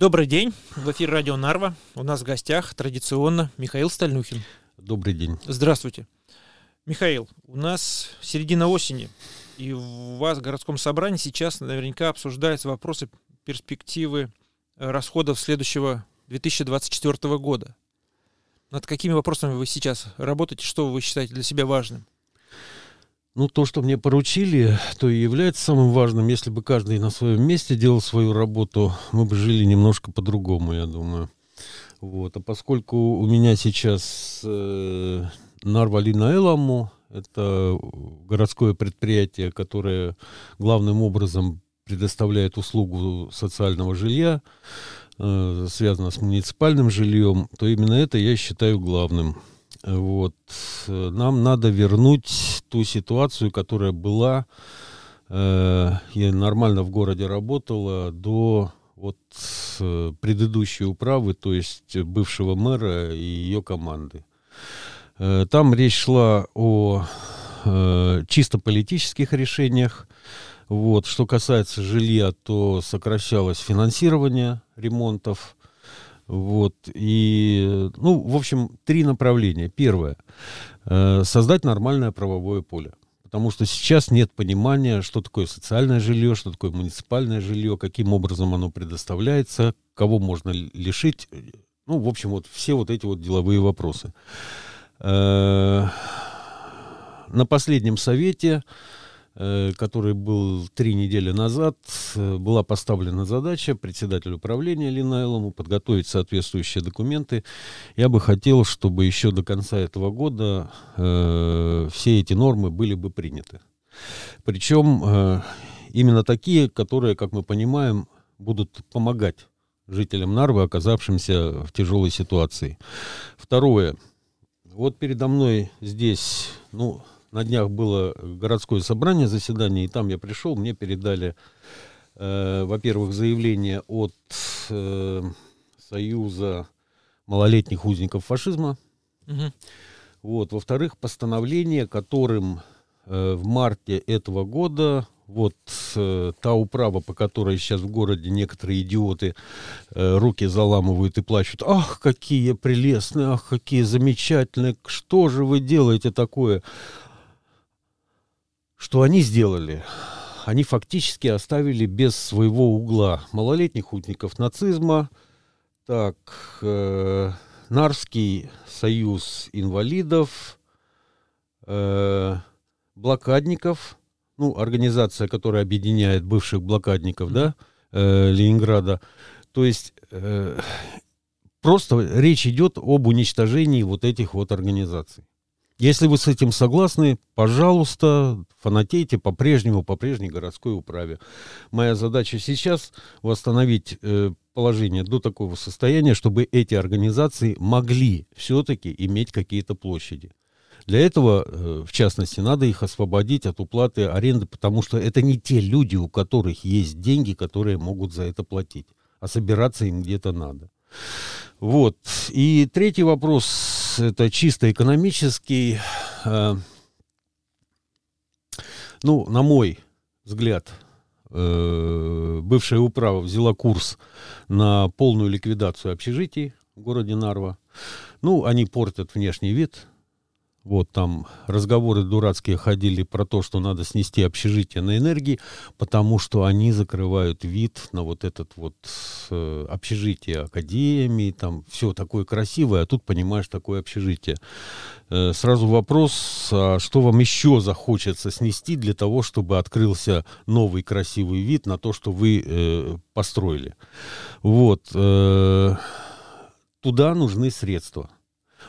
Добрый день. В эфире радио Нарва. У нас в гостях традиционно Михаил Стальнухин. Добрый день. Здравствуйте. Михаил, у нас середина осени, и у вас в городском собрании сейчас наверняка обсуждаются вопросы перспективы э, расходов следующего 2024 года. Над какими вопросами вы сейчас работаете? Что вы считаете для себя важным? Ну, то, что мне поручили, то и является самым важным. Если бы каждый на своем месте делал свою работу, мы бы жили немножко по-другому, я думаю. Вот. А поскольку у меня сейчас э, Нарвалина Эламу, это городское предприятие, которое главным образом предоставляет услугу социального жилья, э, связано с муниципальным жильем, то именно это я считаю главным. Вот. Нам надо вернуть ту ситуацию, которая была, э, я нормально в городе работала до вот э, предыдущей управы, то есть бывшего мэра и ее команды. Э, там речь шла о чисто политических решениях. Вот. Что касается жилья, то сокращалось финансирование ремонтов. Вот. И, ну, в общем, три направления. Первое. Э, создать нормальное правовое поле. Потому что сейчас нет понимания, что такое социальное жилье, что такое муниципальное жилье, каким образом оно предоставляется, кого можно лишить. Ну, в общем, вот все вот эти вот деловые вопросы. Э, на последнем совете который был три недели назад, э, была поставлена задача председателю управления Линайлому подготовить соответствующие документы. Я бы хотел, чтобы еще до конца этого года э, все эти нормы были бы приняты. Причем э, именно такие, которые, как мы понимаем, будут помогать жителям Нарвы, оказавшимся в тяжелой ситуации. Второе. Вот передо мной здесь, ну, на днях было городское собрание, заседание, и там я пришел, мне передали, э, во-первых, заявление от э, Союза малолетних узников фашизма. Угу. Вот, во-вторых, постановление, которым э, в марте этого года вот э, та управа, по которой сейчас в городе некоторые идиоты э, руки заламывают и плачут. Ах, какие прелестные, ах, какие замечательные, что же вы делаете такое? Что они сделали? Они фактически оставили без своего угла малолетних узников нацизма, так, э, Нарский союз инвалидов, э, блокадников, ну, организация, которая объединяет бывших блокадников, да, э, Ленинграда. То есть э, просто речь идет об уничтожении вот этих вот организаций. Если вы с этим согласны, пожалуйста, фанатейте по-прежнему, по прежней городской управе. Моя задача сейчас восстановить э, положение до такого состояния, чтобы эти организации могли все-таки иметь какие-то площади. Для этого, э, в частности, надо их освободить от уплаты аренды, потому что это не те люди, у которых есть деньги, которые могут за это платить, а собираться им где-то надо. Вот. И третий вопрос, это чисто экономический. Э, ну, на мой взгляд, э, бывшая управа взяла курс на полную ликвидацию общежитий в городе Нарва. Ну, они портят внешний вид вот там разговоры дурацкие ходили про то, что надо снести общежитие на энергии, потому что они закрывают вид на вот этот вот э, общежитие академии, там все такое красивое, а тут, понимаешь, такое общежитие. Э, сразу вопрос, а что вам еще захочется снести для того, чтобы открылся новый красивый вид на то, что вы э, построили. Вот. Э, туда нужны средства.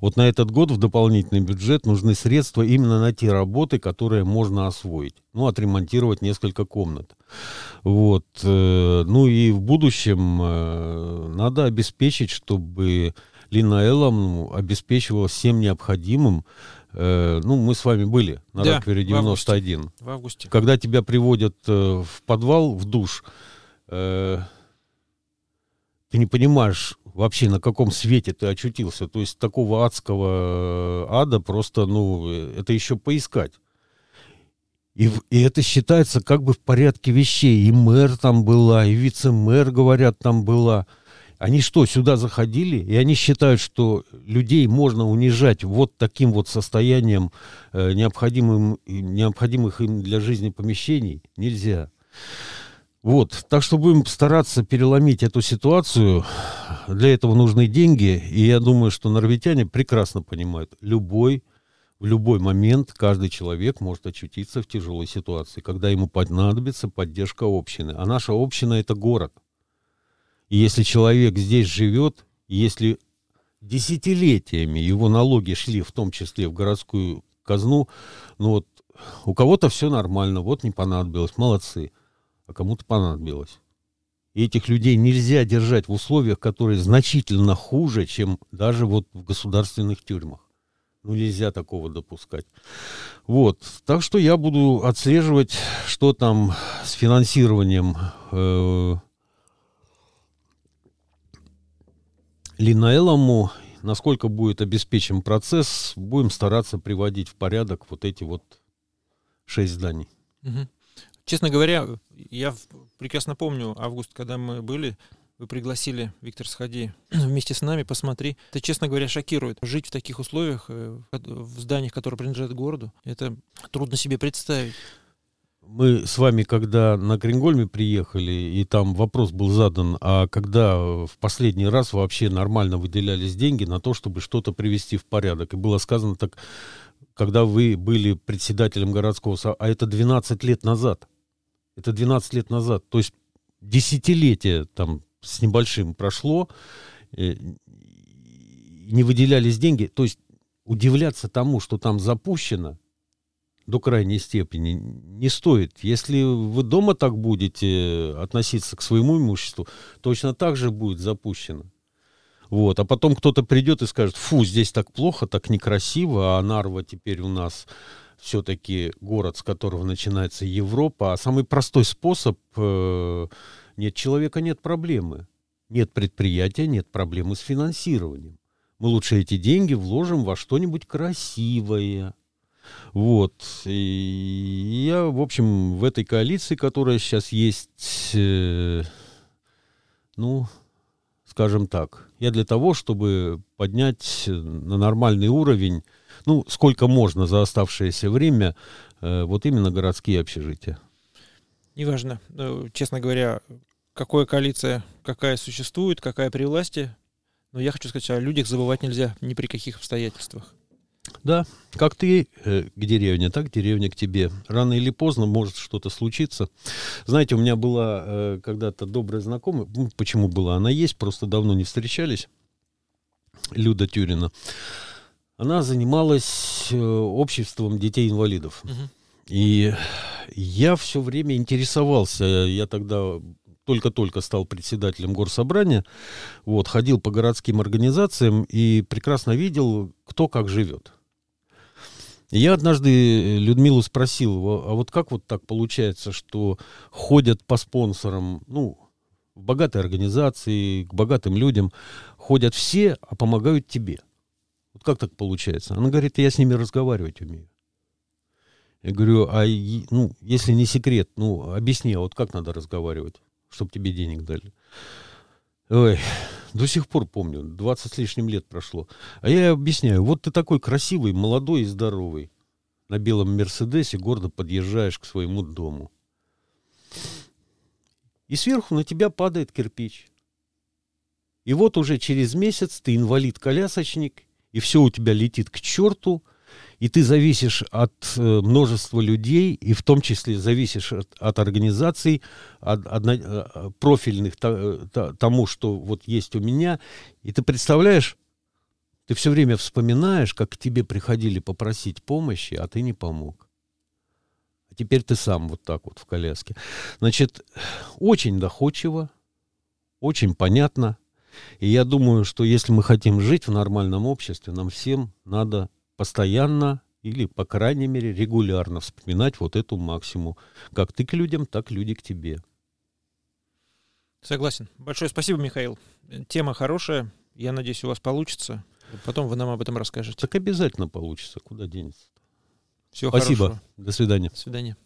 Вот на этот год в дополнительный бюджет нужны средства именно на те работы, которые можно освоить. Ну, отремонтировать несколько комнат. Вот. Э, ну и в будущем э, надо обеспечить, чтобы Лина Эллом обеспечивала всем необходимым э, ну, мы с вами были на да, Раквере 91. В августе. в августе. Когда тебя приводят в подвал, в душ, ты не понимаешь, вообще на каком свете ты очутился. То есть такого адского э, ада просто, ну, это еще поискать. И, и это считается как бы в порядке вещей. И мэр там была, и вице-мэр, говорят, там была. Они что, сюда заходили, и они считают, что людей можно унижать вот таким вот состоянием э, необходимым, необходимых им для жизни помещений? Нельзя. Вот, так что будем стараться переломить эту ситуацию. Для этого нужны деньги, и я думаю, что норвитяне прекрасно понимают, любой, в любой момент каждый человек может очутиться в тяжелой ситуации, когда ему понадобится поддержка общины. А наша община – это город – и если человек здесь живет, если десятилетиями его налоги шли в том числе в городскую казну, ну вот у кого-то все нормально, вот не понадобилось, молодцы, а кому-то понадобилось. И этих людей нельзя держать в условиях, которые значительно хуже, чем даже вот в государственных тюрьмах. Ну, нельзя такого допускать. Вот. Так что я буду отслеживать, что там с финансированием э, Линаэлому, насколько будет обеспечен процесс, будем стараться приводить в порядок вот эти вот шесть зданий. Угу. Честно говоря, я прекрасно помню август, когда мы были, вы пригласили, Виктор, сходи вместе с нами, посмотри. Это, честно говоря, шокирует. Жить в таких условиях, э, в зданиях, которые принадлежат городу, это трудно себе представить мы с вами, когда на Крингольме приехали, и там вопрос был задан, а когда в последний раз вообще нормально выделялись деньги на то, чтобы что-то привести в порядок. И было сказано так, когда вы были председателем городского совета, а это 12 лет назад. Это 12 лет назад. То есть десятилетие там с небольшим прошло, э, не выделялись деньги. То есть удивляться тому, что там запущено, до крайней степени не стоит. Если вы дома так будете относиться к своему имуществу, точно так же будет запущено. Вот. А потом кто-то придет и скажет, фу, здесь так плохо, так некрасиво, а Нарва теперь у нас все-таки город, с которого начинается Европа. А самый простой способ, э, нет человека, нет проблемы. Нет предприятия, нет проблемы с финансированием. Мы лучше эти деньги вложим во что-нибудь красивое, вот. И я, в общем, в этой коалиции, которая сейчас есть, э, ну, скажем так, я для того, чтобы поднять на нормальный уровень, ну, сколько можно за оставшееся время, э, вот именно городские общежития. Неважно, ну, честно говоря, какая коалиция, какая существует, какая при власти, но я хочу сказать, о людях забывать нельзя ни при каких обстоятельствах. Да, как ты э, к деревне, так деревня к тебе. Рано или поздно может что-то случиться. Знаете, у меня была э, когда-то добрая знакомая, ну, почему была, она есть, просто давно не встречались, Люда Тюрина. Она занималась э, обществом детей-инвалидов. Угу. И я все время интересовался, я тогда только-только стал председателем горсобрания, вот, ходил по городским организациям и прекрасно видел, кто как живет. Я однажды э, Людмилу спросил, а вот как вот так получается, что ходят по спонсорам, ну, в богатые организации, к богатым людям, ходят все, а помогают тебе. Вот как так получается? Она говорит, я с ними разговаривать умею. Я говорю, а ну, если не секрет, ну, объясни, а вот как надо разговаривать, чтобы тебе денег дали? Ой, до сих пор помню, 20 с лишним лет прошло. А я объясняю, вот ты такой красивый, молодой и здоровый. На белом Мерседесе гордо подъезжаешь к своему дому. И сверху на тебя падает кирпич. И вот уже через месяц ты инвалид-колясочник, и все у тебя летит к черту – и ты зависишь от э, множества людей, и в том числе зависишь от, от организаций, от, от э, профильных то, то, тому, что вот есть у меня, и ты представляешь, ты все время вспоминаешь, как к тебе приходили попросить помощи, а ты не помог. А теперь ты сам вот так вот в коляске. Значит, очень доходчиво, очень понятно. И я думаю, что если мы хотим жить в нормальном обществе, нам всем надо постоянно или, по крайней мере, регулярно вспоминать вот эту максимум. Как ты к людям, так люди к тебе. Согласен. Большое спасибо, Михаил. Тема хорошая. Я надеюсь, у вас получится. Потом вы нам об этом расскажете. Так обязательно получится. Куда денется? Всего Спасибо. хорошего. До свидания. До свидания.